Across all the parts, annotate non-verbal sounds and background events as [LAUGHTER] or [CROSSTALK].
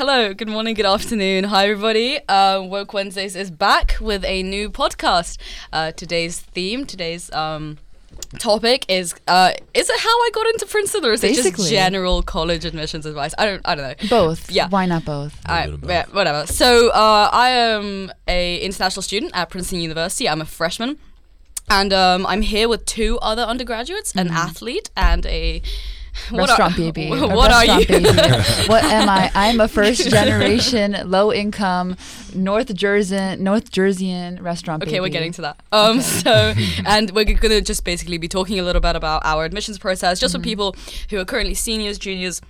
hello, good morning, good afternoon. Hi, everybody. Uh, Woke Wednesdays is back with a new podcast. Uh, today's theme, today's um, topic is uh, is it how I got into Princeton or is it just general college admissions advice? I don't I don't know. Both. Yeah. Why not both? I, bit of both. yeah, whatever. So uh, I am a international student at Princeton University. I'm a freshman, and um, I'm here with two other undergraduates, an athlete and a [LAUGHS] what restaurant are, baby. [LAUGHS] What are you? restaurant baby. [LAUGHS] what am I? I'm a first generation, low income, North Jersey, North Jerseyan restaurant baby. Okay, we're getting to that. Um, so, and we're gonna just basically be talking a little bit about our admissions process, just Mm-hmm. for people who are currently seniors, juniors.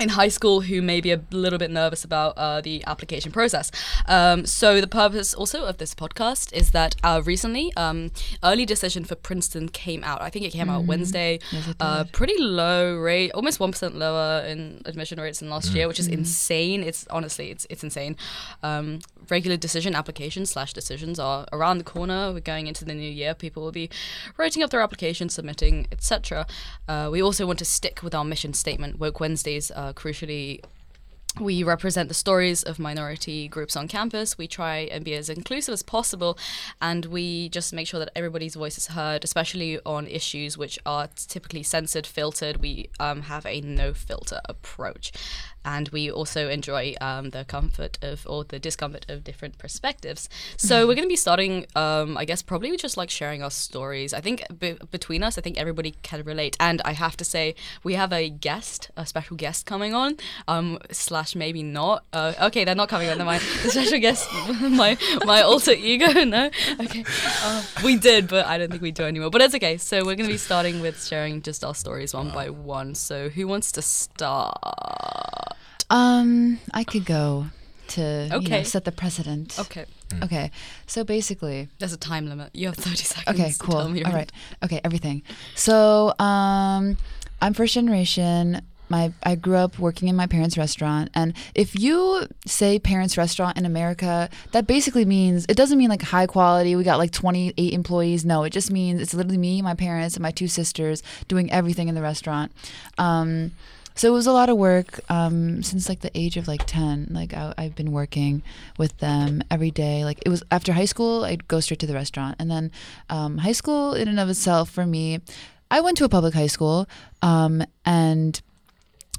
In high school, who may be a little bit nervous about uh, the application process. Um, so, the purpose also of this podcast is that uh, recently, um, early decision for Princeton came out. I think it came out Wednesday. Mm-hmm. Yes, uh, pretty low rate, almost one percent lower in admission rates than last year, which is Mm-hmm. insane. It's honestly, it's it's insane. Um, regular decision applications slash decisions are around the corner. We're going into the new year. People will be writing up their applications, submitting, etc. Uh, we also want to stick with our mission statement. Woke Wednesdays, uh, crucially. We represent the stories of minority groups on campus. We try and be as inclusive as possible, and we just make sure that everybody's voice is heard, especially on issues which are typically censored, filtered. We um, have a no filter approach, and we also enjoy um, the comfort of or the discomfort of different perspectives. So we're going to be starting, um, I guess, probably just like sharing our stories. I think be- between us, I think everybody can relate. And I have to say, we have a guest, a special guest coming on, um, slash maybe not. Uh, okay, they're not coming on. Never mind. The special guest, [LAUGHS] my my alter ego. [LAUGHS] No, okay, uh, we did, but I don't think we do anymore. But it's okay. So we're going to be starting with sharing just our stories one by one. So who wants to start? Um, I could go to you know, Okay. set the precedent. Okay, Okay. So basically, there's a time limit. You have 30 seconds. okay, to cool. Tell me All. Okay, everything. So, um, I'm first generation. My I grew up working in my parents' restaurant, and if you say parents' restaurant in America, that basically means it doesn't mean like high quality. We got like 28 employees. No, it just means it's literally me, my parents, and my two sisters doing everything in the restaurant. Um, so it was a lot of work um, since like the age of like 10 like I, i've been working with them every day like it was after high school i'd go straight to the restaurant and then um, high school in and of itself for me i went to a public high school um, and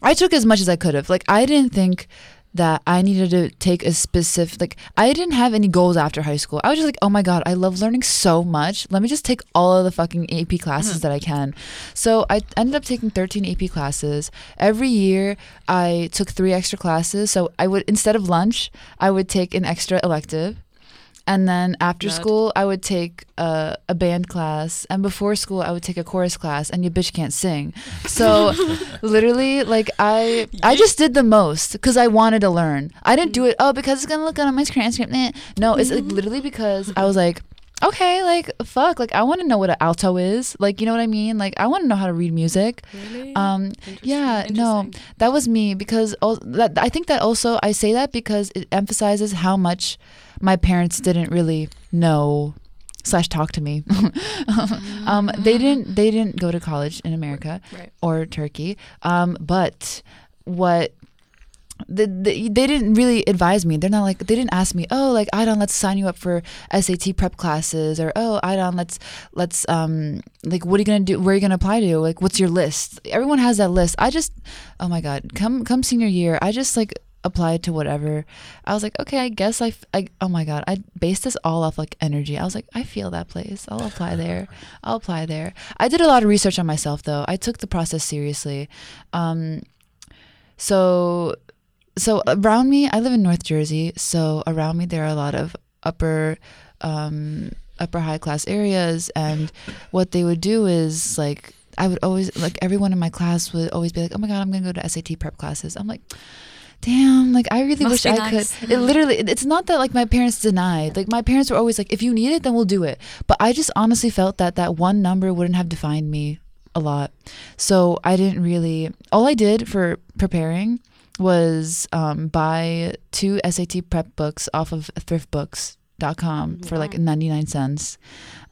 i took as much as i could have like i didn't think that I needed to take a specific like I didn't have any goals after high school. I was just like, "Oh my god, I love learning so much. Let me just take all of the fucking AP classes mm. that I can." So I ended up taking 13 AP classes. Every year I took 3 extra classes. So I would instead of lunch, I would take an extra elective. And then after school, I would take a, a band class, and before school, I would take a chorus class. And you bitch can't sing, so [LAUGHS] literally, like I, I just did the most because I wanted to learn. I didn't do it oh because it's gonna look good on my transcript. Eh. No, it's like literally because I was like, okay, like fuck, like I want to know what an alto is. Like you know what I mean? Like I want to know how to read music. Really? Um, Interesting, yeah, no, that was me because al- that I think that also I say that because it emphasizes how much my parents didn't really know slash talk to me. [LAUGHS] um, they didn't they didn't go to college in America Right. or Turkey. Um, but what the, the, they didn't really advise me. They're not like they didn't ask me, oh, like Idon, let's sign you up for SAT prep classes, or oh, Idon, let's let's um like what are you gonna do? Where are you gonna apply to? Like what's your list? Everyone has that list. I just, oh my god, come come senior year, I just like applied to whatever. I was like, okay, I guess I, f- I oh my god, I based this all off like energy. I was like, I feel that place. I'll apply there. [LAUGHS] I'll apply there. I did a lot of research on myself though. I took the process seriously. Um, so so around me i live in north jersey so around me there are a lot of upper um upper high class areas and what they would do is like i would always like everyone in my class would always be like oh my god i'm gonna go to sat prep classes i'm like damn like i really Must wish i nice. could it literally it's not that like my parents denied like my parents were always like if you need it then we'll do it but i just honestly felt that that one number wouldn't have defined me a lot so i didn't really all i did for preparing was um, buy two SAT prep books off of thriftbooks.com for like 99 cents.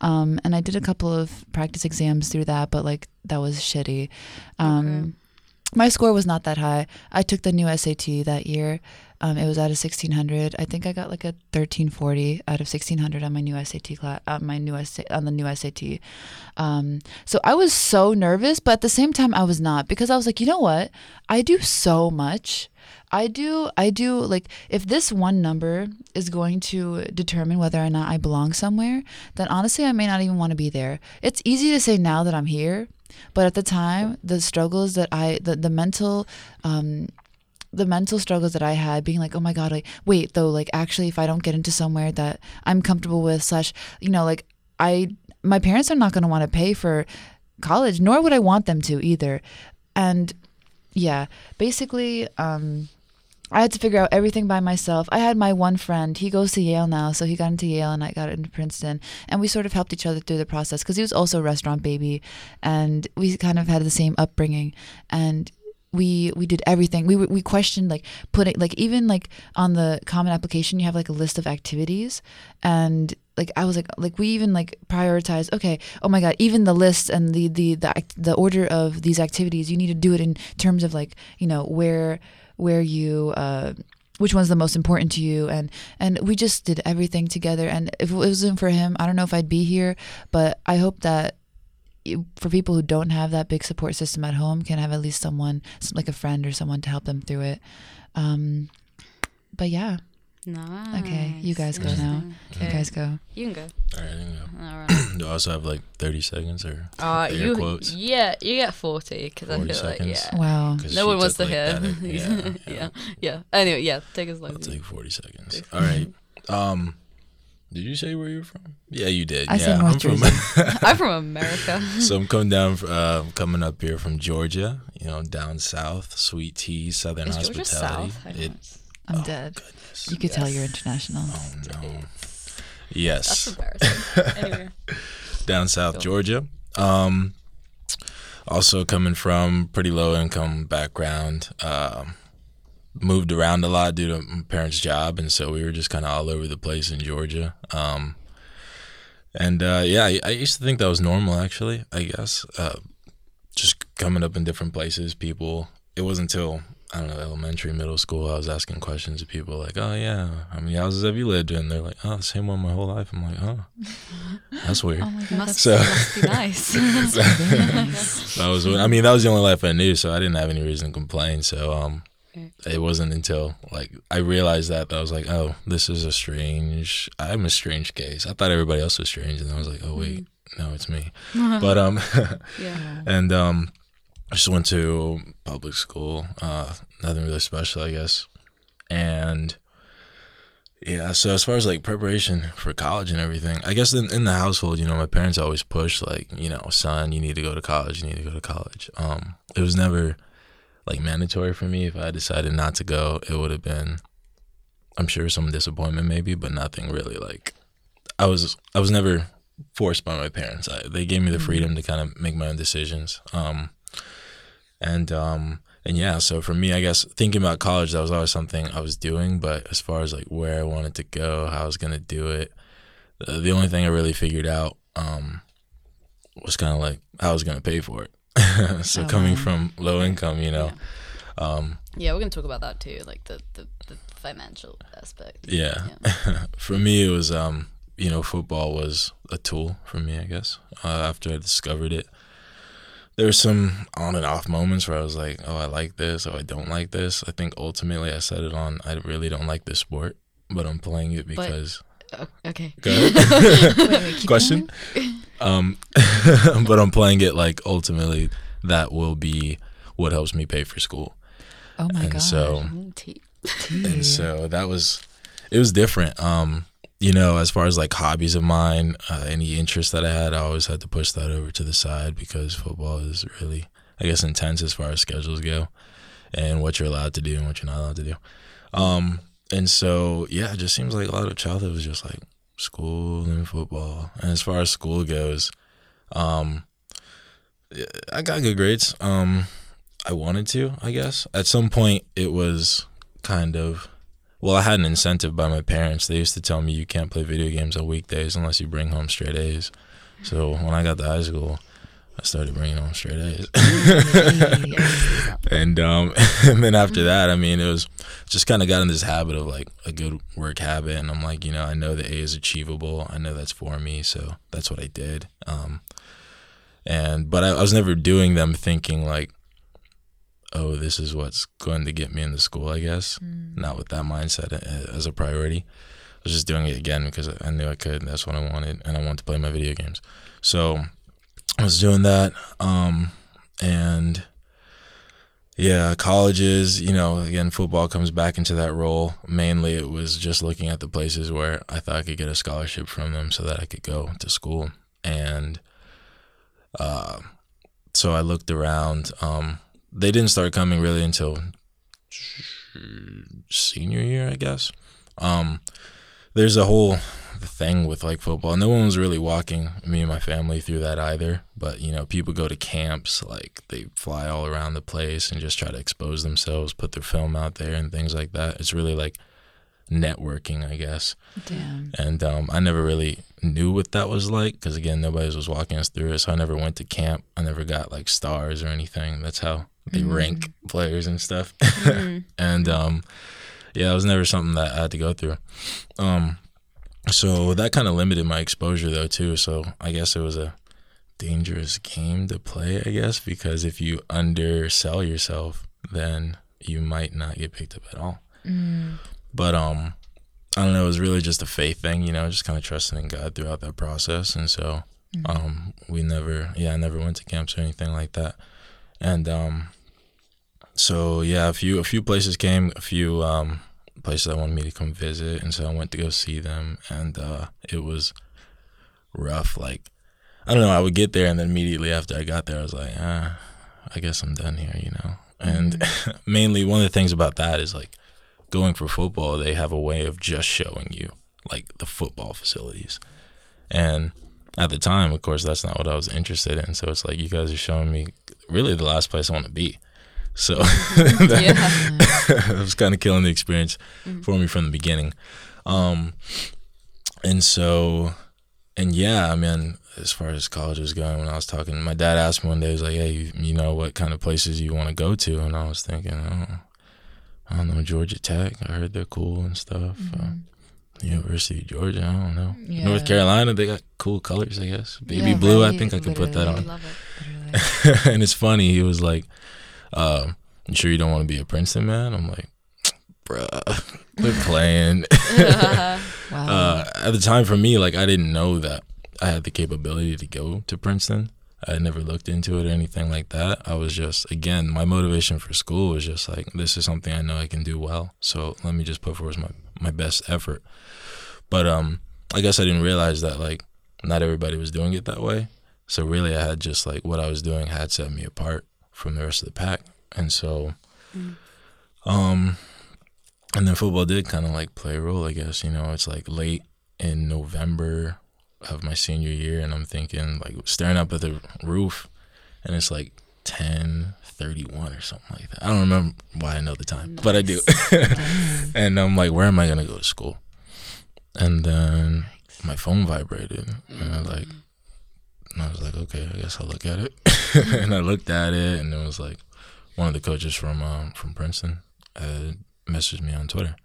Um, and I did a couple of practice exams through that, but like that was shitty. Um, my score was not that high. I took the new SAT that year. Um, it was out of 1600. I think I got like a 1340 out of 1600 on my new SAT class, on my new SAT, on the new SAT. Um, so I was so nervous, but at the same time I was not because I was like, you know what? I do so much. I do I do like if this one number is going to determine whether or not I belong somewhere, then honestly I may not even want to be there. It's easy to say now that I'm here, but at the time the struggles that I the, the mental um the mental struggles that I had being like, oh my God, like, wait, though, like, actually, if I don't get into somewhere that I'm comfortable with, slash, you know, like, I, my parents are not going to want to pay for college, nor would I want them to either. And yeah, basically, um, I had to figure out everything by myself. I had my one friend. He goes to Yale now, so he got into Yale and I got into Princeton. And we sort of helped each other through the process because he was also a restaurant baby and we kind of had the same upbringing. And we we did everything. We we questioned like putting like even like on the common application you have like a list of activities. And like I was like like we even like prioritized okay oh my god even the list and the the the the order of these activities you need to do it in terms of like you know where where you uh which one's the most important to you. And and we just did everything together. And if it wasn't for him i don't know if i'd be here but i hope that for people who don't have that big support system at home can have at least someone like a friend or someone to help them through it um but yeah Nice. okay you guys go now you guys go You can go. All right, I can go. All [CLEARS THROAT] right. Do I also have like 30 seconds or Uh, air you quotes? yeah, you get forty because I 40 feel like yeah. Wow. No one wants to like, hear. that- [LAUGHS] yeah, yeah, yeah. yeah, Anyway, yeah. Take as long I'll take 40 seconds. [LAUGHS] All right. Um, did you say where you're from? Yeah, you did. I yeah, said North I'm from. Jersey. [LAUGHS] I'm from America. [LAUGHS] so I'm coming down, uh, coming up here from Georgia. You know, down south, sweet tea, southern Is Georgia hospitality. south? I it, I'm oh, dead goodness. you could tell you're international Oh no. Yes. That's embarrassing. anyway, [LAUGHS] down south Cool. Georgia. Um, also coming from pretty low income background. Um, moved around a lot due to my parents' job, and so we were just kind of all over the place in Georgia. Um, and uh, yeah, I, I used to think that was normal. Actually, I guess uh, just coming up in different places, people. It wasn't until I don't know elementary, middle school. I was asking questions to people like, "Oh yeah, how many houses have you lived in?" They're like, "Oh, the same one my whole life." I'm like, "Oh, that's weird." [LAUGHS] oh my god must, So- must be nice. [LAUGHS] very [LAUGHS] nice. that was I mean that was the only life I knew, so I didn't have any reason to complain. So um, Okay. it wasn't until like I realized that, that I was like, oh, this is a strange. I'm a strange case. I thought everybody else was strange, and I was like, oh wait, no, it's me. [LAUGHS] but um, yeah. [LAUGHS] and um, I just went to public school. Uh, nothing really special, I guess. And yeah, so as far as like preparation for college and everything, I guess in, in the household, you know, my parents always pushed like, you know, son, you need to go to college. You need to go to college. Um, it was never like mandatory for me. If I decided not to go, it would have been, I'm sure, some disappointment maybe, but nothing really like. I was I was never forced by my parents. I, they gave me the freedom to kind of make my own decisions. Um, and um, and yeah, so for me, I guess thinking about college, that was always something I was doing. But as far as like where I wanted to go, how I was gonna do it, the, the only thing I really figured out um, was kind of like how I was gonna pay for it. [LAUGHS] so Oh, coming from low income, you know, um, Yeah, we're gonna talk about that too, like the the, the financial aspect. yeah. [LAUGHS] for me, it was um, you know, football was a tool for me. I guess uh, after I discovered it, there were some on and off moments where I was like, oh, I like this, oh, I don't like this. I think ultimately I settled on I really don't like this sport, but I'm playing it because. Oh, okay. Go [LAUGHS] ahead. Wait, wait, Question. Um, [LAUGHS] but I'm playing it like ultimately that will be what helps me pay for school. Oh my and god. so Mm, and so that was it was different um you know as far as like hobbies of mine uh, any interest that i had i always had to push that over to the side because football is really i guess intense as far as schedules go and what you're allowed to do and what you're not allowed to do um and so yeah it just seems like a lot of childhood was just like school and football. And as far as school goes um i got good grades. Um i wanted to i guess. At some point it was kind of well i had an incentive by my parents. They used to tell me you can't play video games on weekdays unless you bring home straight a's. So when i got to high school I started bringing home straight A's. [LAUGHS] And um, [LAUGHS] and then after that, I mean, it was just kind of got in this habit of like a good work habit, and I'm like, you know, I know the A is achievable. I know that's for me, so that's what I did. Um, and but I, I was never doing them thinking like, oh, this is what's going to get me into school. I guess not with that mindset as a priority. I was just doing it again because I knew I could. and That's what I wanted, and I wanted to play my video games. So I was doing that, um, and yeah, colleges, you know, again, football comes back into that role. Mainly, it was just looking at the places where I thought I could get a scholarship from them so that I could go to school. And uh, so I looked around. Um, they didn't start coming really until senior year, I guess. Um, there's a whole thing with like football. No one was really walking me and my family through that either. But you know, people go to camps, like they fly all around the place and just try to expose themselves, put their film out there and things like that. It's really like networking, I guess. Damn. And um, I never really knew what that was like because again, nobody was walking us through it. So I never went to camp. I never got like stars or anything. That's how they rank players and stuff. [LAUGHS] and um, yeah, it was never something that I had to go through. Um, so that kind of limited my exposure though too. So I guess it was a dangerous game to play. I guess because if you undersell yourself, then you might not get picked up at all. But um, I don't know. It was really just a faith thing, you know, just kind of trusting in God throughout that process. And so um, we never, yeah, I never went to camps or anything like that. And um, so yeah, a few a few places came, a few um, places that wanted me to come visit, and so I went to go see them, and uh, it was rough. Like I don't know, I would get there, and then immediately after I got there, I was like, ah, I guess I'm done here, you know. And [LAUGHS] mainly, one of the things about that is like going for football, they have a way of just showing you like the football facilities, and at the time, of course, that's not what I was interested in. So it's like you guys are showing me really the last place I want to be. So [LAUGHS] [LAUGHS] that, [LAUGHS] was kind of killing the experience for me from the beginning. Um, and so, and yeah, I mean, as far as college was going, when I was talking, my dad asked me one day, he was like, "Hey, you, you know what kind of places you want to go to?" And I was thinking, oh, I don't know, Georgia Tech. I heard they're cool and stuff. Uh, University of Georgia. I don't know. Yeah. North Carolina, they got cool colors, I guess. Baby Yeah, blue. I think I can put that on. Love it. And it's funny. He was like, uh, "You sure you don't want to be a Princeton man?" I'm like, "Bruh, [LAUGHS] they're playing." [LAUGHS] Wow. uh, at the time, for me, like I didn't know that I had the capability to go to Princeton. I had never looked into it or anything like that. I was just, again, my motivation for school was just like, this is something I know I can do well. So let me just put forth my, my best effort. But um, I guess I didn't realize that like not everybody was doing it that way. So really, I had just like what I was doing had set me apart from the rest of the pack. And so, um, and then football did kind of like play a role, I guess. You know, it's like late in November of my senior year, and I'm thinking like staring up at the roof, and it's like 10 31 or something like that. I don't remember why I know the time, but I do. [LAUGHS] and I'm like, where am I gonna go to school? And then my phone vibrated, and I was like, and I was like, okay, I guess I'll look at it. [LAUGHS] and I looked at it, and it was like one of the coaches from um, from Princeton uh, messaged me on Twitter.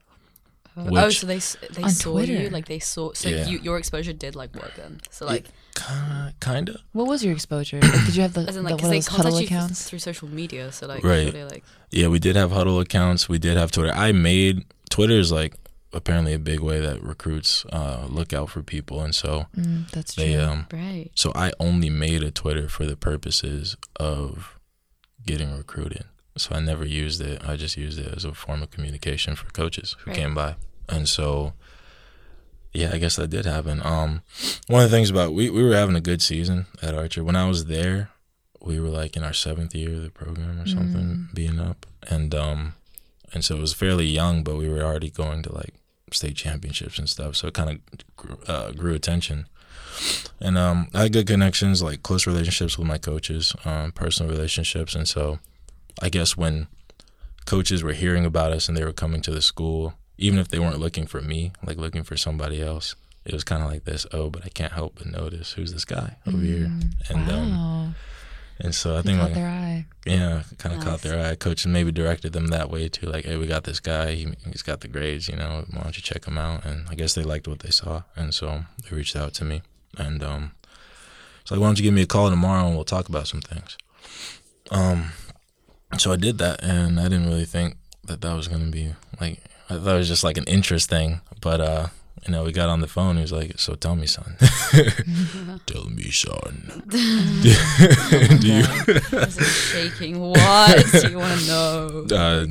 oh, Which- so they they On saw you like they saw so Yeah. you, your exposure did like work then. So like Kind of. what was your exposure? Like, did you have the, as in the like one because of they Hudl contact you accounts? through social media. So like Right. like Yeah, we did have Hudl accounts. We did have Twitter. I made Twitter is like apparently a big way that recruits uh, look out for people, and so Mm, that's true. um. right. So I only made a Twitter for the purposes of getting recruited. So I never used it. I just used it as a form of communication for coaches who Right. came by. And so yeah, I guess that did happen. Um one of the things about we, we were having a good season at Archer. When I was there, we were like in our seventh year of the program or something, being up. And um and so it was fairly young, but we were already going to like state championships and stuff. So it kind of grew, uh, grew attention. And um, I had good connections, like close relationships with my coaches, um, personal relationships. And so I guess when coaches were hearing about us and they were coming to the school, even if they weren't looking for me, like looking for somebody else, it was kind of like this, oh, but I can't help but notice who's this guy over here. And um, wow. And so I think Caught like their eye. yeah, kind of Nice. caught their eye. Coach and maybe directed them that way too. Like, hey, we got this guy. He, he's got the grades. You know, why don't you check him out? And I guess they liked what they saw, and so they reached out to me. And um, it's like, why don't you give me a call tomorrow and we'll talk about some things. Um, so I did that, and I didn't really think that that was gonna be like. I thought it was just like an interest thing, but uh, you know, we got on the phone. He was like, "So tell me, son. [LAUGHS] tell me, son. [LAUGHS] [LAUGHS] Do you?" Is it shaking? What do you want to know? uh,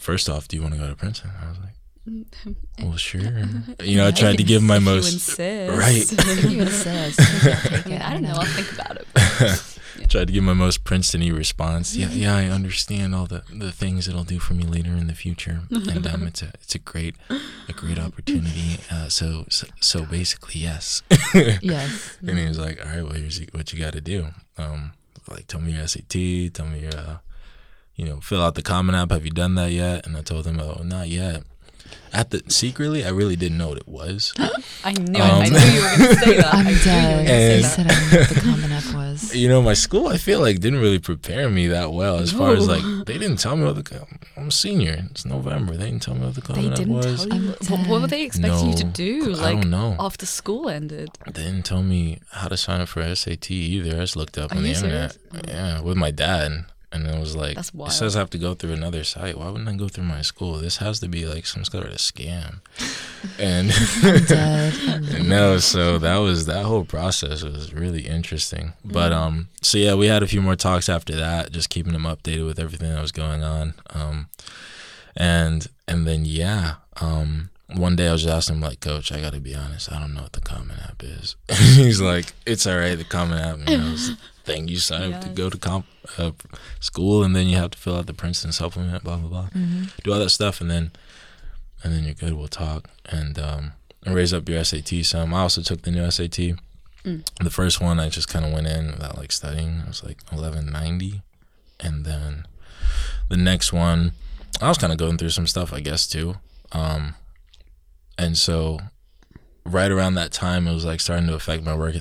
first off, do you want to go to Princeton? I was like, well, sure. You know, I tried to give my If you most insist. right. You insist. You take it. I don't know. I'll think about it. Tried to give my most Princeton-y response. Yeah, yeah, I understand all the, the things it'll do for me later in the future, and um, it's a it's a great a great opportunity. Uh, so, so so basically, yes. [LAUGHS] Yes. And he was like, "All right, well, here's what you got to do. Um, like, tell me your SAT. Tell me your, uh, you know, fill out the Common App. Have you done that yet?" And I told him, "Oh, not yet." At the secretly, I really didn't know what it was. [GASPS] I knew Um, it. I knew you were going to say that. [LAUGHS] I'm I knew you were dead. going say And- that. said I knew what the [LAUGHS] common app was. you know, my school, I feel like didn't really prepare me that well as far as like they didn't tell me what the co- I'm a senior. It's November. They didn't tell me what the Common App didn't was. tell you. What, what were they expecting you to No, do? I Like don't know. after school ended. They didn't tell me how to sign up for SAT either. I just looked up Are on the you internet. Yeah, with my dad. And it was like, That's it says. I have to go through another site. Why wouldn't I go through my school? This has to be like some sort of scam. [LAUGHS] And I'm dead. I'm [LAUGHS] dead. no, so that was that whole process was really interesting. But Mm. um, so yeah, we had a few more talks after that, just keeping them updated with everything that was going on. Um, and and then yeah, um, one day I was just asking him like, Coach, I got to be honest, I don't know what the Common App is. [LAUGHS] He's like, It's all right, the Common App, [LAUGHS] you know, it's a thing you sign up to go to comp uh, school, and then you have to fill out the Princeton supplement, blah blah blah, Mhm. do all that stuff, and then and then you're good. We'll talk and um, and raise up your SAT some. I also took the new SAT. Mm. The first one I just kind of went in without like studying. It was like 1190, and then the next one I was kind of going through some stuff, I guess too. Um, and so right around that time, it was like starting to affect my work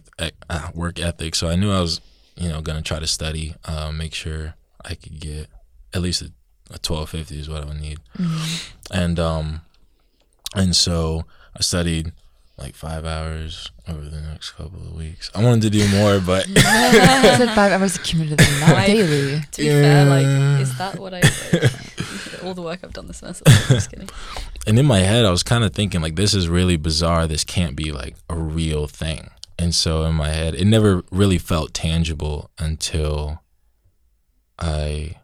uh, work ethic. So I knew I was, you know, gonna try to study, uh, make sure I could get at least a, a 1250 is what I would need Mhm. and um and so I studied like five hours over the next couple of weeks. I wanted to do more, but [LAUGHS] [LAUGHS] I said five hours cumulatively, [LAUGHS] not daily. To be fair, like, is that what I like, all the work I've done this semester? [LAUGHS] Just kidding. and in my head I was kind of thinking like this is really bizarre. This can't be like a real thing. And so in my head, it never really felt tangible until I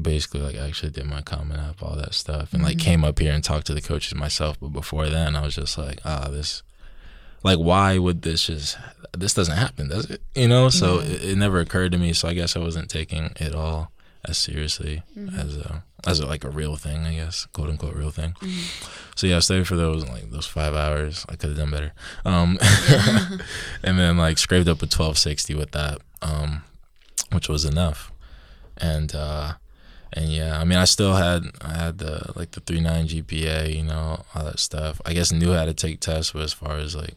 basically like actually did my common app, all that stuff, and like Mhm. came up here and talked to the coaches myself. But before then, I was just like, ah, this, like, why would this just, this doesn't happen, does it? You know? So Yeah. it, it never occurred to me. So I guess I wasn't taking it all as seriously Mhm. as a, as a, like a real thing, I guess, quote unquote real thing. Mhm. So yeah, I stayed for those like those five hours. I could have done better. Um, [LAUGHS] and then like scraped up a twelve sixty with that, um, which was enough. And uh, and yeah, I mean, I still had I had the like the three nine GPA, you know, all that stuff. I guess knew how to take tests, but as far as like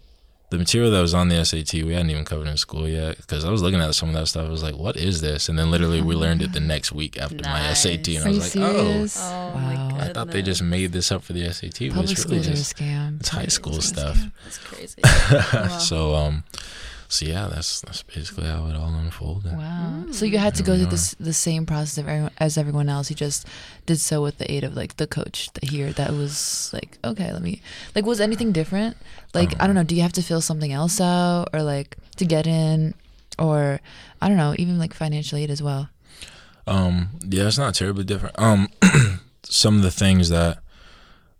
the material that was on the SAT, we hadn't even covered in school yet. Because I was looking at some of that stuff, I was like, "What is this?" And then literally we learned it the next week after my SAT, and Are I you was like, "Oh." serious? Oh wow. I thought they just made this up for the SAT, but Public it's really schools are a scam. it's high school Public schools are a stuff. It's crazy. Wow. [LAUGHS] so um, so yeah, that's that's basically how it all unfolded. Wow. So you had to go through this the same process of everyone, as everyone else. You just did so with the aid of like the coach that here that was like okay, let me like was anything different? Like I don't know. Do you have to fill something else out or like to get in, or I don't know, even like financial aid as well. Um, yeah, it's not terribly different. Um, [CLEARS THROAT] some of the things that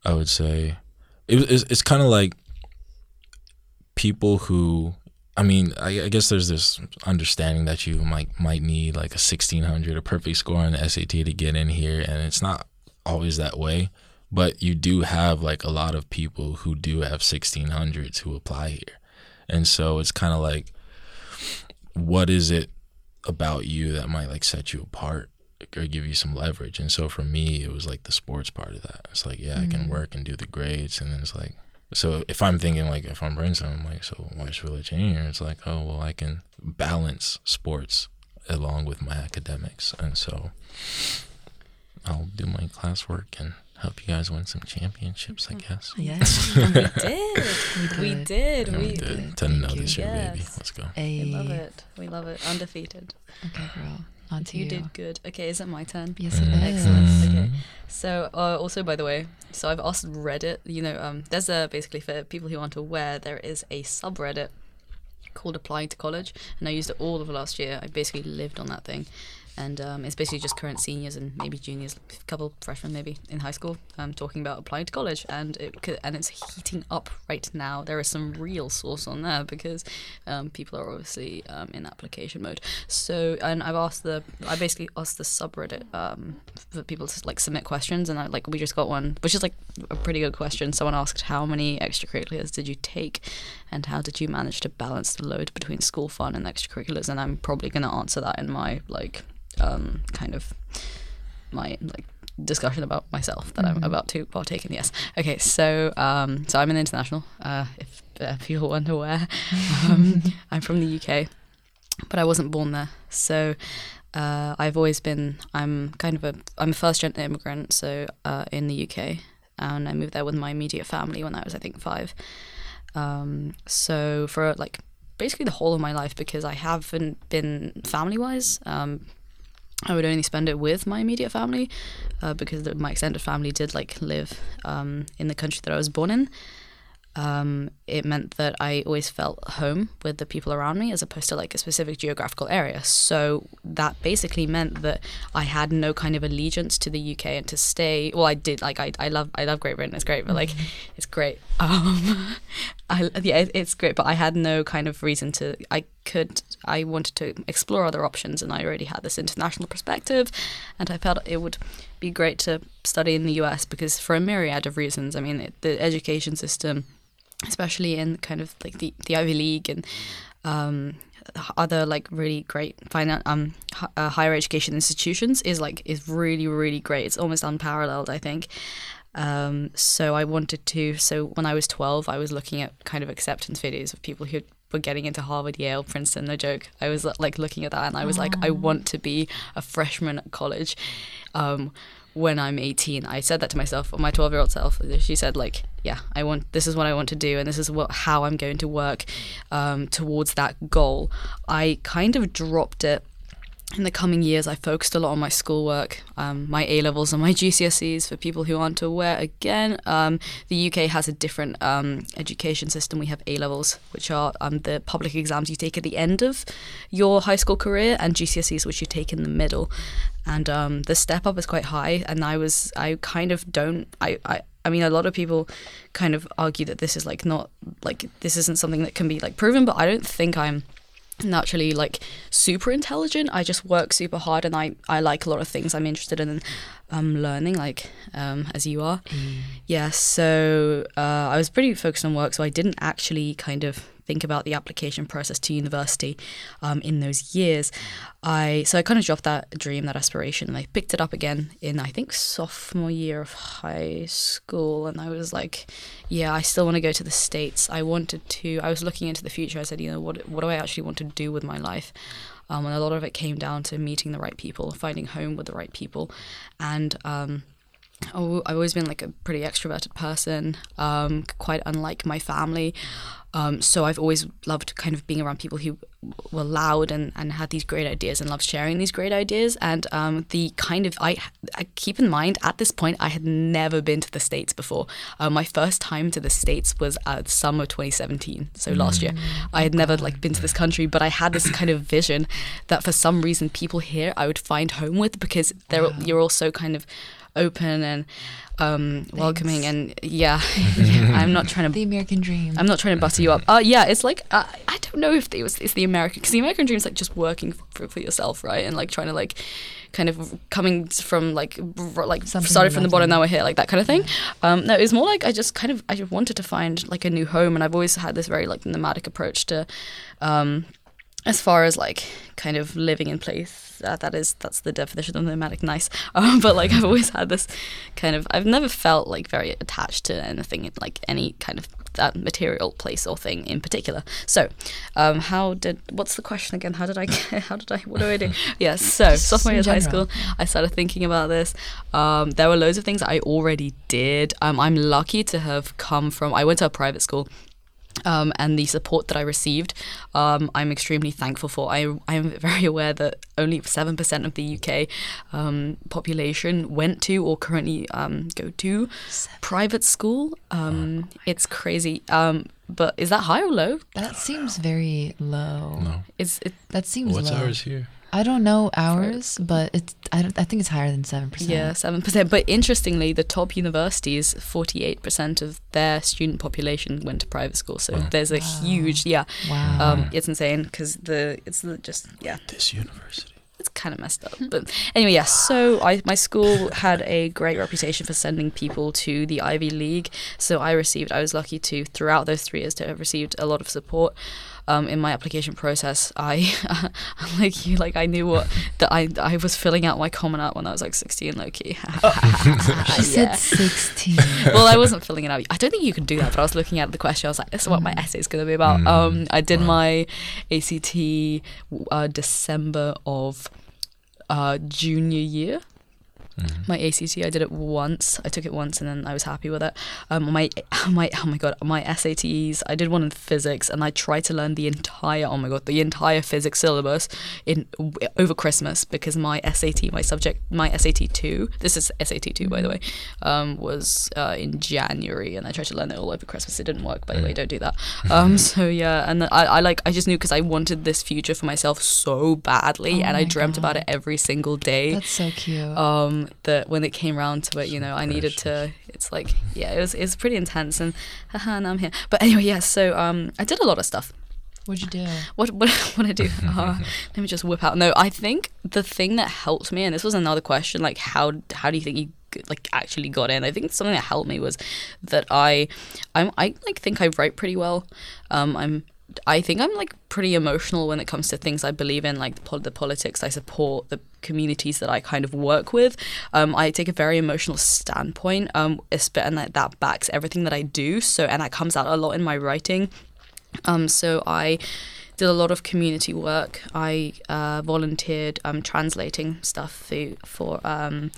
I would say, it, it's, it's kind of like people who, I mean, I, I guess there's this understanding that you might might need like a sixteen hundred, a perfect score on the SAT to get in here, and it's not always that way. But you do have like a lot of people who do have sixteen hundreds who apply here, and so it's kind of like, what is it about you that might like set you apart or give you some leverage. And so for me, it was like the sports part of that. It's like, yeah, I can Mhm. work and do the grades. And then it's like, so if I'm thinking like, if I'm Princeton, I'm like, so why should I change here? It's like, oh, well, I can balance sports along with my academics, and so I'll do my classwork and help you guys win some championships. I guess. Oh, yes. [LAUGHS] we did. we [LAUGHS] did. did. And We we did. did ten Thank zero you. this year, baby. Let's go. Hey. We love it. We love it. Undefeated. Okay, girl. On to You you. did good. Okay, is it my turn? Yes, it Mm. Excellent. Okay. So, uh, also by the way, so I've asked Reddit. You know, um, there's a basically for people who aren't aware, there is a subreddit called Applying to College, and I used it all of last year. I basically lived on that thing, and um, it's basically just current seniors and maybe juniors, a couple freshmen maybe in high school, um, talking about applying to college, and it and it's heating up right now. There is some real source on there because um, people are obviously um, in application mode. So, and I've asked the, I basically asked the subreddit um, for people to like submit questions, and I like we just got one, which is like a pretty good question. Someone asked, "How many extracurriculars did you take, and how did you manage to balance the load between school fun and extracurriculars?" And I'm probably going to answer that in my like um, kind of my like discussion about myself that I'm about to partake in. Yes. Okay. So um, so I'm an international. Uh, if uh, people weren't [LAUGHS] aware, um, [LAUGHS] I'm from the UK, but I wasn't born there. So uh, I've always been. I'm kind of a. I'm a first gen immigrant. So uh, in the UK, and I moved there with my immediate family when I was I think five. Um, so for like basically the whole of my life because I haven't been family wise. Um, I would only spend it with my immediate family uh, because the, my extended family did like live um, in the country that I was born in. Um, it meant that I always felt home with the people around me as opposed to like a specific geographical area. So that basically meant that I had no kind of allegiance to the UK and to stay. Well, I did like I, I love I love Great Britain. It's great, but like it's great. [LAUGHS] Um, I yeah, it, it's great, but I had no kind of reason to. I could I wanted to explore other options, and I already had this international perspective, and I felt it would be great to study in the US because for a myriad of reasons. I mean, it, the education system especially in kind of like the, the Ivy League and um, other like really great finan- um, h- uh, higher education institutions is like is really really great. It's almost unparalleled, I think. Um, so I wanted to. So when I was twelve, I was looking at kind of acceptance videos of people who were getting into Harvard, Yale, Princeton. No joke. I was like looking at that, and I was like, I want to be a freshman at college. Um, when I'm 18. I said that to myself, or my 12 year old self. She said, like, yeah, I want this is what I want to do, and this is what how I'm going to work um, towards that goal. I kind of dropped it. In the coming years, I focused a lot on my schoolwork, um, my A levels, and my GCSEs. For people who aren't aware, again, um, the UK has a different um, education system. We have A levels, which are um, the public exams you take at the end of your high school career, and GCSEs, which you take in the middle and um, the step up is quite high and i was i kind of don't I, I i mean a lot of people kind of argue that this is like not like this isn't something that can be like proven but i don't think i'm naturally like super intelligent. I just work super hard and i i like a lot of things i'm interested in um learning like um as you are. Yeah so uh, i was pretty focused on work so i didn't actually kind of think about the application process to university um, in those years. I so i kind of dropped that dream that aspiration and i picked it up again in i think sophomore year of high school. And i was like yeah i still want to go to the states. I wanted to i was looking into the future. I said you know what what do i actually want to do with my life? Um, and a lot of it came down to meeting the right people finding home with the right people. And um, Oh, I've always been like a pretty extroverted person, um, quite unlike my family. Um, so I've always loved kind of being around people who were loud and, and had these great ideas and loved sharing these great ideas. And um, the kind of, I, I keep in mind at this point, I had never been to the States before. Uh, my first time to the States was uh, summer 2017, so last year. I had never like been to this country, but I had this kind of vision that for some reason people here I would find home with because they're, you're also kind of open and um, welcoming and yeah. [LAUGHS] [LAUGHS] I'm not trying to The American dream. i'm not trying to butter you up. Uh, yeah it's like uh, i don't know if it was it's the american because the american dream is like just working for, for yourself right? And like trying to like kind of coming from like r- like Something started from the bottom now we're here like that kind of thing um, no it's more like i just kind of i just wanted to find like a new home and i've always had this very like nomadic approach to um, as far as like kind of living in place uh, that is that's the definition of nomadic nice [LAUGHS] um, but like i've always had this kind of i've never felt like very attached to anything like any kind of that material place or thing in particular. So, um, how did what's the question again? How did I [LAUGHS] how did I what do I do? [LAUGHS] Yes, so Just sophomore year of high school, I started thinking about this. Um, there were loads of things I already did. Um, I'm lucky to have come from. I went to a private school. Um, and the support that I received, um, I'm extremely thankful for. I I am very aware that only seven percent of the UK um, population went to or currently um, go to private school. Um, it's crazy. Um, but is that high or low? That seems very low. No. Is it? That seems What's low. ours here? I don't know ours, but it's I, don't, I think it's higher than seven percent. Yeah, seven percent. But interestingly, the top universities, forty-eight percent of their student population went to private school. So Wow. there's a huge, yeah. Wow. Um, it's insane because the it's just yeah, This university. it's kind of messed up. But anyway, yeah. So I my school had a great reputation for sending people to the Ivy League. So I received. I was lucky to throughout those three years to have received a lot of support. Um, in my application process, I, [LAUGHS] like you, like I knew what that I I was filling out my Common App when I was like sixteen, low key. [LAUGHS] she said sixteen. [LAUGHS] well, I wasn't filling it out. I don't think you can do that, but I was looking at the question. I was like, this is what my essay is going to be about. Mm. Um, I did Wow. my ACT uh, December of uh, junior year. Mhm. My ACT, I did it once. I took it once, and then I was happy with it. Um, my [LAUGHS] my oh my god, my SATs. I did one in physics, and I tried to learn the entire oh my god the entire physics syllabus in over Christmas because my SAT, my subject, my SAT two. This is SAT two by the way, um, was uh, in January, and I tried to learn it all over Christmas. It didn't work, by the way. Don't do that. [LAUGHS] Um, so yeah, and I, I like I just knew because I wanted this future for myself so badly, Oh and I dreamt about it every single day That's so cute. um that when it came around to it you So know i needed to it's like yeah it was it's pretty intense and haha now i'm here but anyway yeah so um i did a lot of stuff What'd you do? what what [LAUGHS] what I do? [LAUGHS] Uh, let me just whip out. No, I think the thing that helped me, and this was another question, like how how do you think you like actually got in? I think something that helped me was that I, I'm I like think I write pretty well. Um, I'm I think I'm like pretty emotional when it comes to things I believe in, like the, pol- the politics I support, the communities that I kind of work with. Um, I take a very emotional standpoint, um, and that, that backs everything that I do. So, and that comes out a lot in my writing. Um, so I did a lot of community work. I uh, volunteered um, translating stuff for, for um,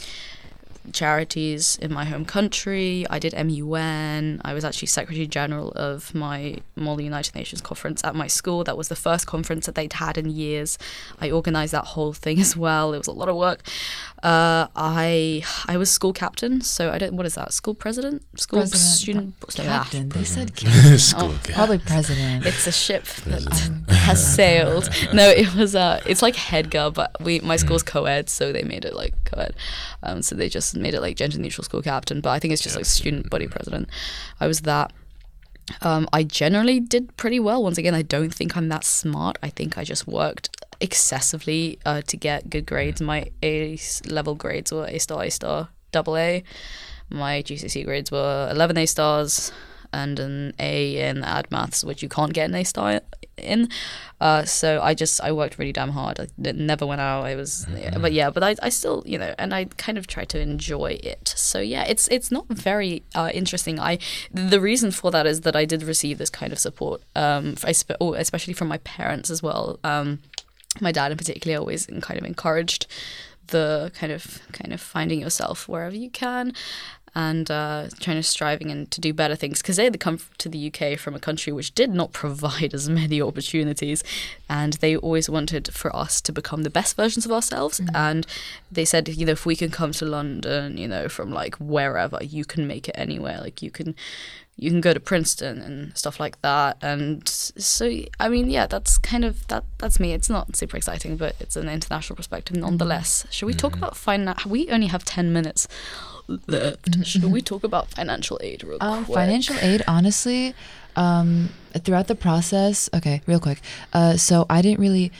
charities in my home country. I did MUN. I was actually Secretary General of my Model United Nations conference at my school. That was the first conference that they'd had in years. I organised that whole thing [LAUGHS] as well. It was a lot of work. Uh, I I was school captain, so I don't. What is that? School president? School President, student? Captain. They said [LAUGHS] School Oh, cat. probably president. It's a ship that President. [LAUGHS] has sailed. [LAUGHS] No, it was uh it's like head girl, but we my school's co-ed, so they made it like co-ed. Um, so they just made it like gender neutral school captain, but I think it's just Yeah, like student body president. I was that. Um, I generally did pretty well. Once again, I don't think I'm that smart. I think I just worked excessively uh, to get good grades. My A level grades were A star, A star, double A. My GCSE grades were 11 A stars and an A in ad maths, which you can't get an A star in. Uh, so I just I worked really damn hard. I it never went out. I was, yeah, but yeah, but I, I still you know, and I kind of tried to enjoy it. So yeah, it's it's not very uh, interesting. I the reason for that is that I did receive this kind of support. Um, I spe- oh, especially from my parents as well. Um, my dad in particular always kind of encouraged the kind of kind of finding yourself wherever you can and uh, trying to striving and to do better things. Because they had come to the UK from a country which did not [LAUGHS] provide as many opportunities and they always wanted for us to become the best versions of ourselves and they said you know if we can come to London you know from like wherever you can make it anywhere like you can you can go to Princeton and stuff like that. And so, I mean, yeah, that's kind of that. That's me. It's not super exciting, but it's an international perspective nonetheless. Should we talk about finance? We only have ten minutes left. Should we talk about financial aid real Um, quick? financial aid, honestly, um, throughout the process. Okay, real quick. Uh, so I didn't really.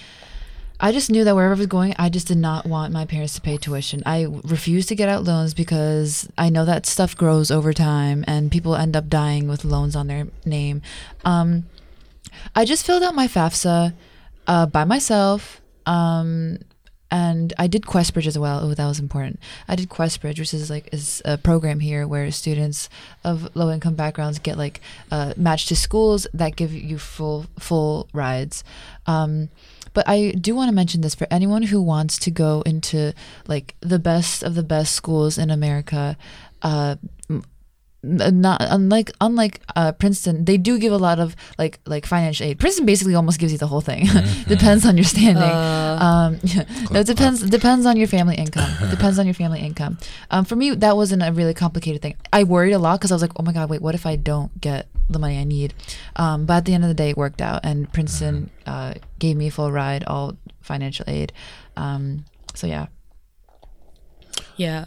I just knew that wherever I was going, I just did not want my parents to pay tuition. I refused to get out loans because I know that stuff grows over time and people end up dying with loans on their name. Um, I just filled out my FAFSA uh, by myself. Um, and I did Questbridge as well. Oh, that was important. I did Questbridge, which is like is a program here where students of low income backgrounds get like uh, matched to schools that give you full full rides. Um, but I do want to mention this for anyone who wants to go into like the best of the best schools in America. Uh, not unlike unlike uh, Princeton, they do give a lot of like like financial aid. Princeton basically almost gives you the whole thing. [LAUGHS] depends on your standing. um, [LAUGHS] no, it depends depends on your family income. [LAUGHS] depends on your family income. Um, for me, that wasn't a really complicated thing. I worried a lot because I was like, oh my god, wait, what if I don't get the money I need? Um, but at the end of the day, it worked out, and Princeton uh, gave me a full ride, all financial aid. Um, so yeah. Yeah.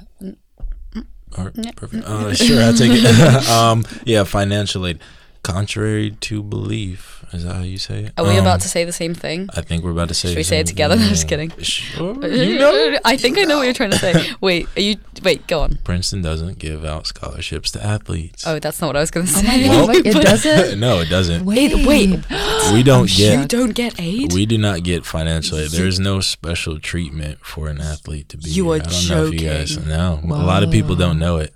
All right, perfect. Uh, sure, I'll take it. [LAUGHS] um, yeah, financial aid. Contrary to belief, is that how you say it? Are we Um, about to say the same thing? I think we're about to say. Should we the say it together? thing. [LAUGHS] I'm just kidding. Sure. You know, [LAUGHS] I think I know what you're trying to say. [LAUGHS] Wait, are you? Wait, go on. Princeton doesn't give out scholarships to athletes. Oh, that's not what I was going to Oh my say. god, wait, it doesn't. no, it doesn't. Wait, wait. [GASPS] We don't get. you don't get aid. We do not get financial aid. There is no special treatment for an athlete to be. You here. are I don't know if you guys joking. know. A lot of people don't know it.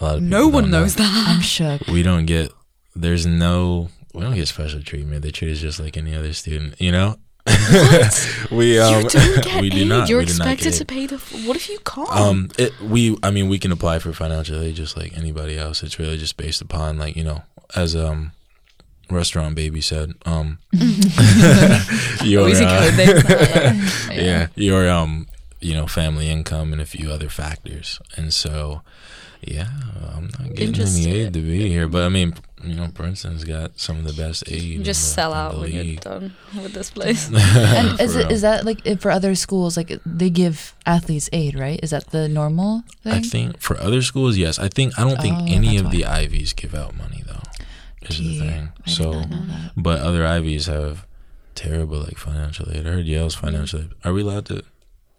A lot of no people one don't know. knows that. I'm shook. We don't get. There's no. We don't get special treatment. They treat us just like any other student. You know. [LAUGHS] we um. you don't get we aid. do not. You're not expected get to aid. pay the. f- What if you can't? Um, it we I mean we can apply for financial aid just like anybody else. It's really just based upon like you know as um restaurant baby said um [LAUGHS] your uh, [LAUGHS] yeah your um you know family income and a few other factors and so yeah I'm not getting any aid to be here but I mean you know Princeton's got some of the best aid You in just the- sell out when you're done with this [LAUGHS] place. [LAUGHS] And is For it real. is that like if for other schools like they give athletes aid, right? Is that the normal thing? I think for other schools, yes. I think I don't think Oh, any that's of the Ivies give out money though. Is Gee, the thing. I So, not know that. but other Ivies have terrible like financial aid. I heard Yale's financial aid. Are we alled to?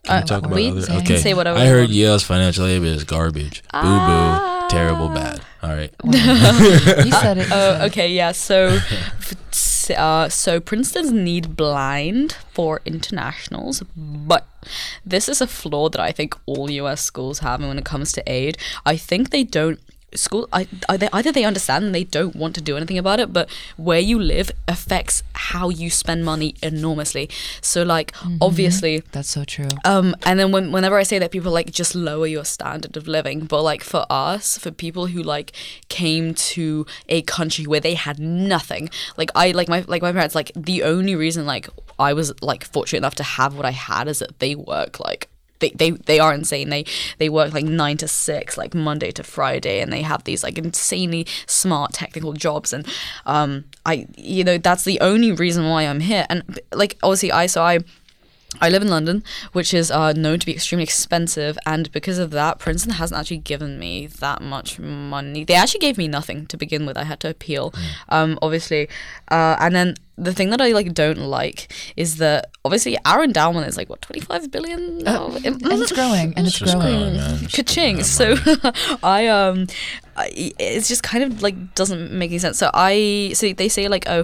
Can Uh, we talk about we other? can Okay. say whatever I heard want. Yale's financial aid is garbage. Boo boo. Terrible. Bad. All right. [LAUGHS] you said it. you Oh, okay, yeah. So, [LAUGHS] uh, so Princeton's need blind for internationals, but this is a flaw that I think all U.S. schools have when it comes to aid. I think they don't. School, I, I, they, either they understand and they don't want to do anything about it, but where you live affects how you spend money enormously. So, like, obviously, That's so true. um, and then when, whenever I say that, people like just lower your standard of living. But like for us, for people who like came to a country where they had nothing, like I like my like my parents, like the only reason like I was like fortunate enough to have what I had is that they work like. They, they, they are insane. They they work like nine to six, like Monday to Friday, and they have these like insanely smart technical jobs. And um, I you know that's the only reason why I'm here. And like obviously I so I I live in London, which is uh, known to be extremely expensive, and because of that, Princeton hasn't actually given me that much money. They actually gave me nothing to begin with. I had to appeal, um, obviously, uh, and then the thing that I like don't like is that obviously our endowment is like what twenty five billion, now? and [LAUGHS] it's growing, and it's Just growing. growing, Ka-ching. [LAUGHS] So. I um, I, it's just kind of like doesn't make any sense. So I so they say like oh.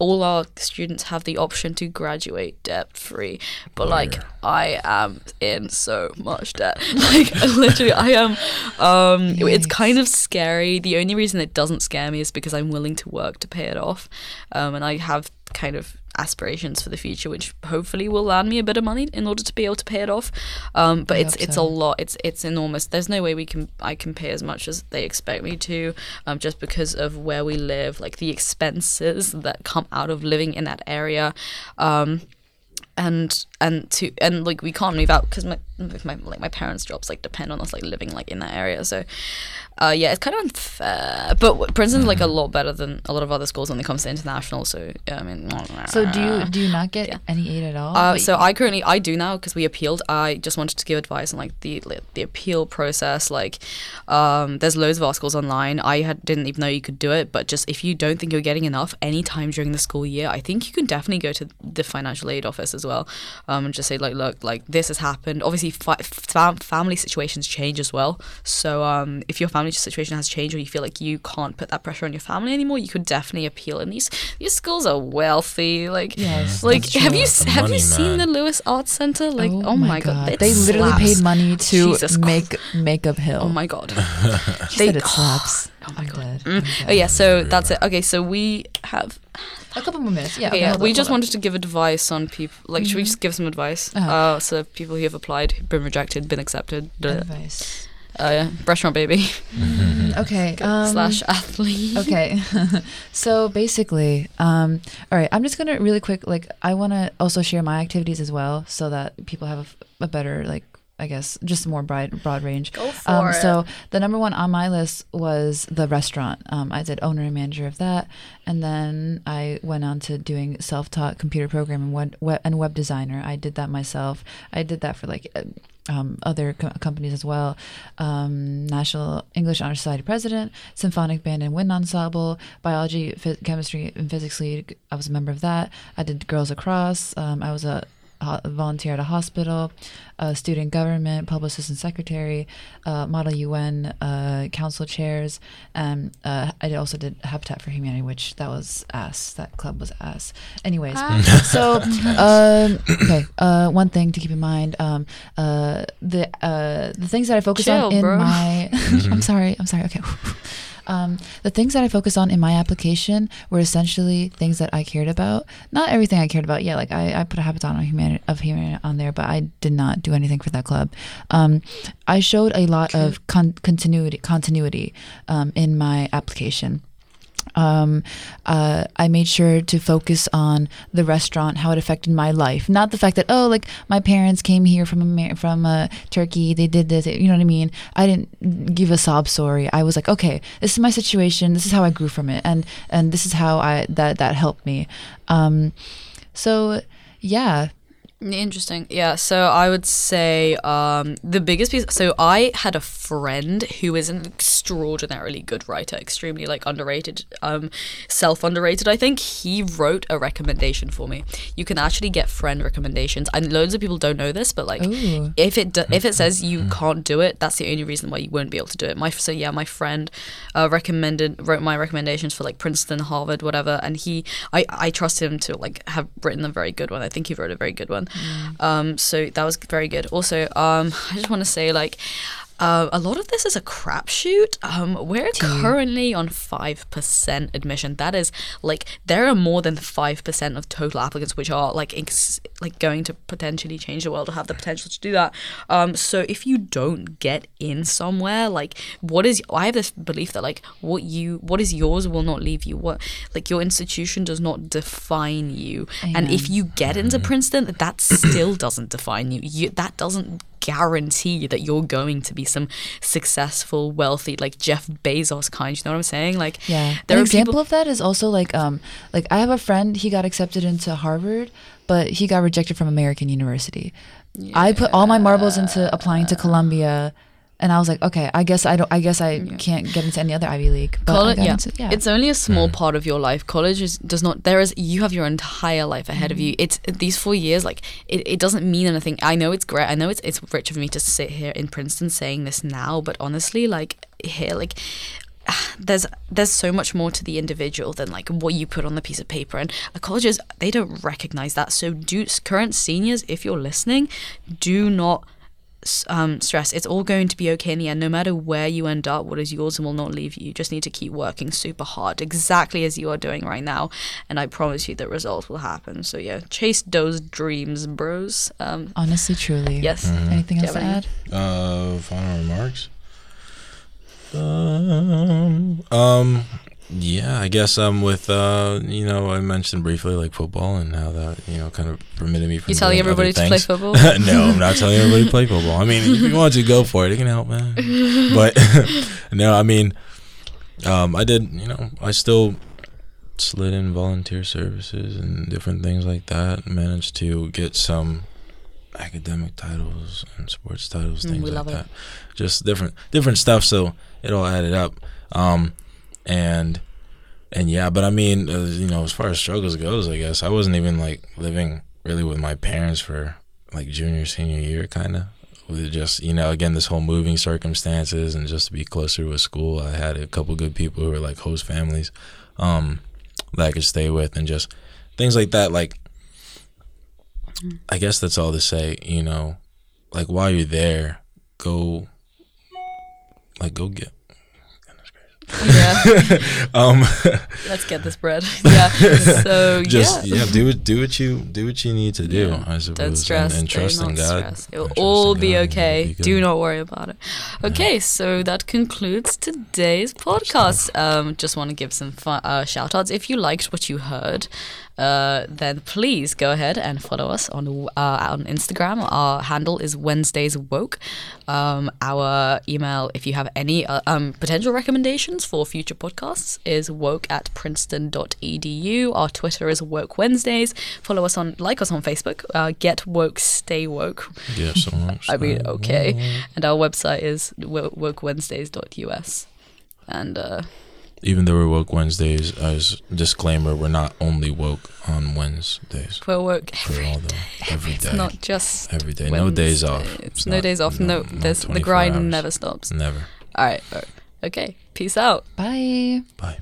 All our students have the option to graduate debt free, but like I am in so much debt. [LAUGHS] Like [LAUGHS] literally, I am. Um, it's kind of scary. The only reason it doesn't scare me is because I'm willing to work to pay it off, um, and I have kind of aspirations for the future, which hopefully will land me a bit of money in order to be able to pay it off. Um, but I it's it's so. a lot. It's it's enormous. There's no way we can I can pay as much as they expect me to, um, just because of where we live, like the expenses that come out of living in that area. Um, and and to and like we can't move out because my my like my parents' jobs like depend on us like living like in that area. So, uh, yeah, it's kind of unfair. But w- Princeton's like a Mm-hmm. lot better than a lot of other schools when it comes to international. So yeah, I mean. So do you do you not get any aid at all? Uh, But so I currently I do now because we appealed. I just wanted to give advice on like the the appeal process. Like, um, there's loads of articles online. I had didn't even know you could do it, but just if you don't think you're getting enough anytime during the school year, I think you can definitely go to the financial aid office as well. well, um, and just say like, look, like this has happened. Obviously, fi- fam- family situations change as well. So um, if your family situation has changed, or you feel like you can't put that pressure on your family anymore, you could definitely appeal. And these these schools are wealthy. Like, Yes, like have you The have money, you seen the. Lewis Arts Center? Like, oh, my god, it they literally slaps. paid money to Jesus make Makeup Hill. Oh my god. [LAUGHS] She they- said it slaps. [GASPS] Oh my god. Mm. I'm Oh yeah, so that's it. Okay, so we have A couple more minutes. Yeah. Okay, okay, yeah, hold we just hold on. wanted to give advice on people. Like, should we just give some advice? Uh-huh. Uh, so people who have applied, been rejected, been accepted. Uh, advice. Yeah, restaurant baby [LAUGHS] okay. [LAUGHS] Um, slash athlete. okay [LAUGHS] so basically um all right i'm just gonna really quick like i want to also share my activities as well so that people have a better like i guess just more broad broad range Go for um, it. so the number one on my list was the restaurant um, i did owner and manager of that and then i went on to doing self-taught computer programming web, web, and web designer i did that myself i did that for like uh, um, other co- companies as well. Um, National English Honor Society president, symphonic band and wind ensemble, biology, chemistry, and physics lead. I was a member of that. I did Girls Lacrosse. Um, I was a volunteer at a hospital, uh, student government, publicist and secretary, uh, model UN, uh, council chairs, and uh, I also did Habitat for Humanity, which that was ass. That club was ass. Anyways, [LAUGHS] so um, okay, uh, one thing to keep in mind, um, uh, the uh, the things that I focus Chill, on in bro. my, [LAUGHS] I'm sorry, I'm sorry. Okay. [LAUGHS] Um, the things that I focused on in my application were essentially things that I cared about. Not everything I cared about. Yeah, like I, I put a habitat of humanity, of humanity on there, but I did not do anything for that club. Um, I showed a lot of con- continuity continuity um, in my application um, uh, I made sure to focus on the restaurant, how it affected my life, not the fact that oh, like my parents came here from Amer- from uh, Turkey, they did this, you know what I mean. I didn't give a sob story. I was like, okay, this is my situation, this is how I grew from it, and and this is how I that that helped me. Um, so yeah, Interesting. Yeah. So I would say um, the biggest piece. So I had a friend who is an extraordinarily good writer, extremely like underrated, um, self underrated. I think he wrote a recommendation for me. You can actually get friend recommendations, and loads of people don't know this, but like Ooh. if it do, if it says you can't do it, that's the only reason why you won't be able to do it. My so yeah, my friend uh, recommended wrote my recommendations for like Princeton, Harvard, whatever, and he I I trust him to like have written a very good one. I think he wrote a very good one. Um, so that was very good. Also, um, [LAUGHS] I just want to say like. Uh, a lot of this is a crapshoot. Um, we're currently on five percent admission. That is like there are more than five percent of total applicants, which are like ex- like going to potentially change the world or have the potential to do that. Um, so if you don't get in somewhere, like what is I have this belief that like what you what is yours will not leave you. What like your institution does not define you. And if you get into Princeton, that still doesn't define you. You that doesn't guarantee that you're going to be some successful, wealthy, like Jeff Bezos kind. You know what I'm saying? Like, Yeah. there An are example people. of that is also like um like I have a friend he got accepted into Harvard, but he got rejected from American University. I put all my marbles into applying to Columbia and I was like, okay, I guess I don't I guess I can't get into any other Ivy League. But College, yeah. into- yeah. it's only a small part of your life. College is, does not. There is you have your entire life ahead of you. Mm-hmm. It's these four years. Like it, it doesn't mean anything. I know it's great. I know it's it's rich of me to sit here in Princeton saying this now, but honestly, like here, like [SIGHS] there's there's so much more to the individual than like what you put on the piece of paper and uh, colleges they don't recognize that so do current seniors if you're listening do not s- um, stress it's all going to be okay in the end. No matter where you end up what is yours and will not leave you. You just need to keep working super hard exactly as you are doing right now. And i promise you the results will happen. So yeah chase those dreams bros. Um, honestly truly. yes. Anything Do you else to add? Uh, final remarks. Um, um, yeah, I guess um with uh you know I mentioned briefly like football and how that you know kind of permitted me from you telling everybody to play football [LAUGHS] no, I'm not telling everybody to play football. I mean, if you want to go for it, it can help, man. [LAUGHS] But [LAUGHS] no, I mean, um, I did. You know, I still slid in volunteer services and different things like that. Managed to get some academic titles and sports titles, Mm, things like it. that. Just different different stuff. So it all added up. Um, and and yeah, but I mean, uh, you know, as far as struggles goes, I guess I wasn't even like living really with my parents for like junior senior year kind of with just you know again this whole moving circumstances and just to be closer with school i had a couple good people who were like host families um that i could stay with and just things like that like i guess that's all to say you know like while you're there go like go get yeah. [LAUGHS] um [LAUGHS] Let's get this bread. [LAUGHS] Yeah. So just yeah. yeah, do it do what you do what you need to do Yeah. i suppose Don't stress. and, trust do in god stress. It'll all be God, okay. be. Do not worry about it. Okay, so that concludes today's podcast. Um, just want to give some fun, uh, shout outs. If you liked what you heard, uh, then please go ahead and follow us on uh, on Instagram. Our handle is Wednesdays Woke. Um, our email, if you have any uh, um, potential recommendations for future podcasts, is woke at princeton.edu. Our Twitter is Woke Wednesdays. Follow us on, like us on Facebook. Uh, get woke, stay woke. yeah so much I mean, okay. And our website is wo- wokewednesdays.us. And uh, even though we're woke wednesdays as disclaimer we're not only woke on wednesdays we're woke for every all the every It's not just every day no days off It's It's no not- days off. No, no- there's the grind hours. never stops. never All right. all right. Okay. Peace out. Bye. bye